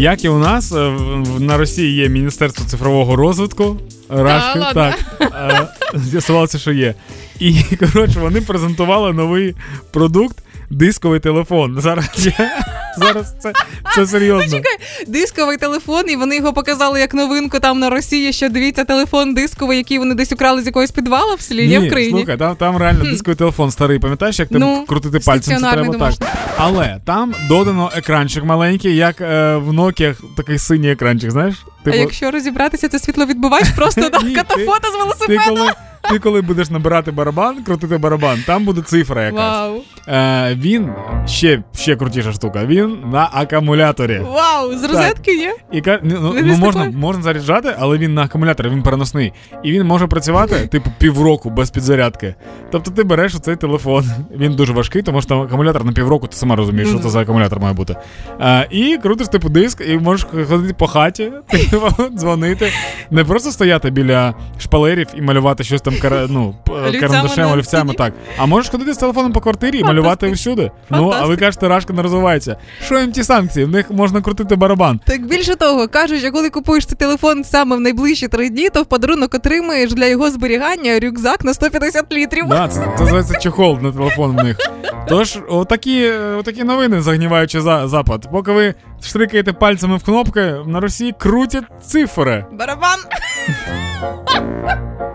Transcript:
Як і у нас е, на Росії є Міністерство цифрового розвитку. Рашки, Да, так. Е, З'ясувалося, що є. І коротше, вони презентували новий продукт дисковий телефон. Зараз я, зараз це, це серйозно. Дисковий телефон, і вони його показали як новинку там на Росії. Що дивіться, телефон дисковий, який вони десь украли з якогось підвалу в селі, Ні, в Україні. Слухай, там, там реально дисковий телефон старий, пам'ятаєш, як там Ну, крутити пальцем це треба так. Але там додано екранчик маленький, як е, в Nokia такий синій екранчик, знаєш? А якщо розібратися, це світловідбувач, просто на Ні, ти- катафота з ти велосипедом. коли, ти коли будеш набирати барабан, крутити барабан, там буде цифра якась. Вау. Е, він ще, ще крутіша штука. Він на акумуляторі. Вау, з розетки є? І ну, ну, ну, можна, можна заряджати, але він на акумуляторі, він переносний. І він може працювати, типу, півроку без підзарядки. Тобто ти береш оцей телефон, він дуже важкий, тому що там акумулятор на півроку, ти сама розумієш, що це за акумулятор має бути. Е, і крутиш типу диск, і можеш ходити по хаті, типу, дзвонити. Не просто стояти біля шпалерів і малювати щось там кара, ну, карандашем, олівцями, так. А можеш ходити з телефоном по квартирі і малювати всюди. Ну, а ви кажете, Рашка не розвивається. Що їм ті санкції? В них можна крутити барабан. Так більше того, кажуть, що коли купуєш цей телефон саме в найближчі три дні, то в подарунок отримаєш для його зберігання рюкзак на 150 літрів. Да, це, це називається чехол на телефон в них. Тож, отакі, отакі новини, загніваючи за, запад. Поки ви штрикаєте пальцями в кнопки, на Росії крутять цифри. Барабан.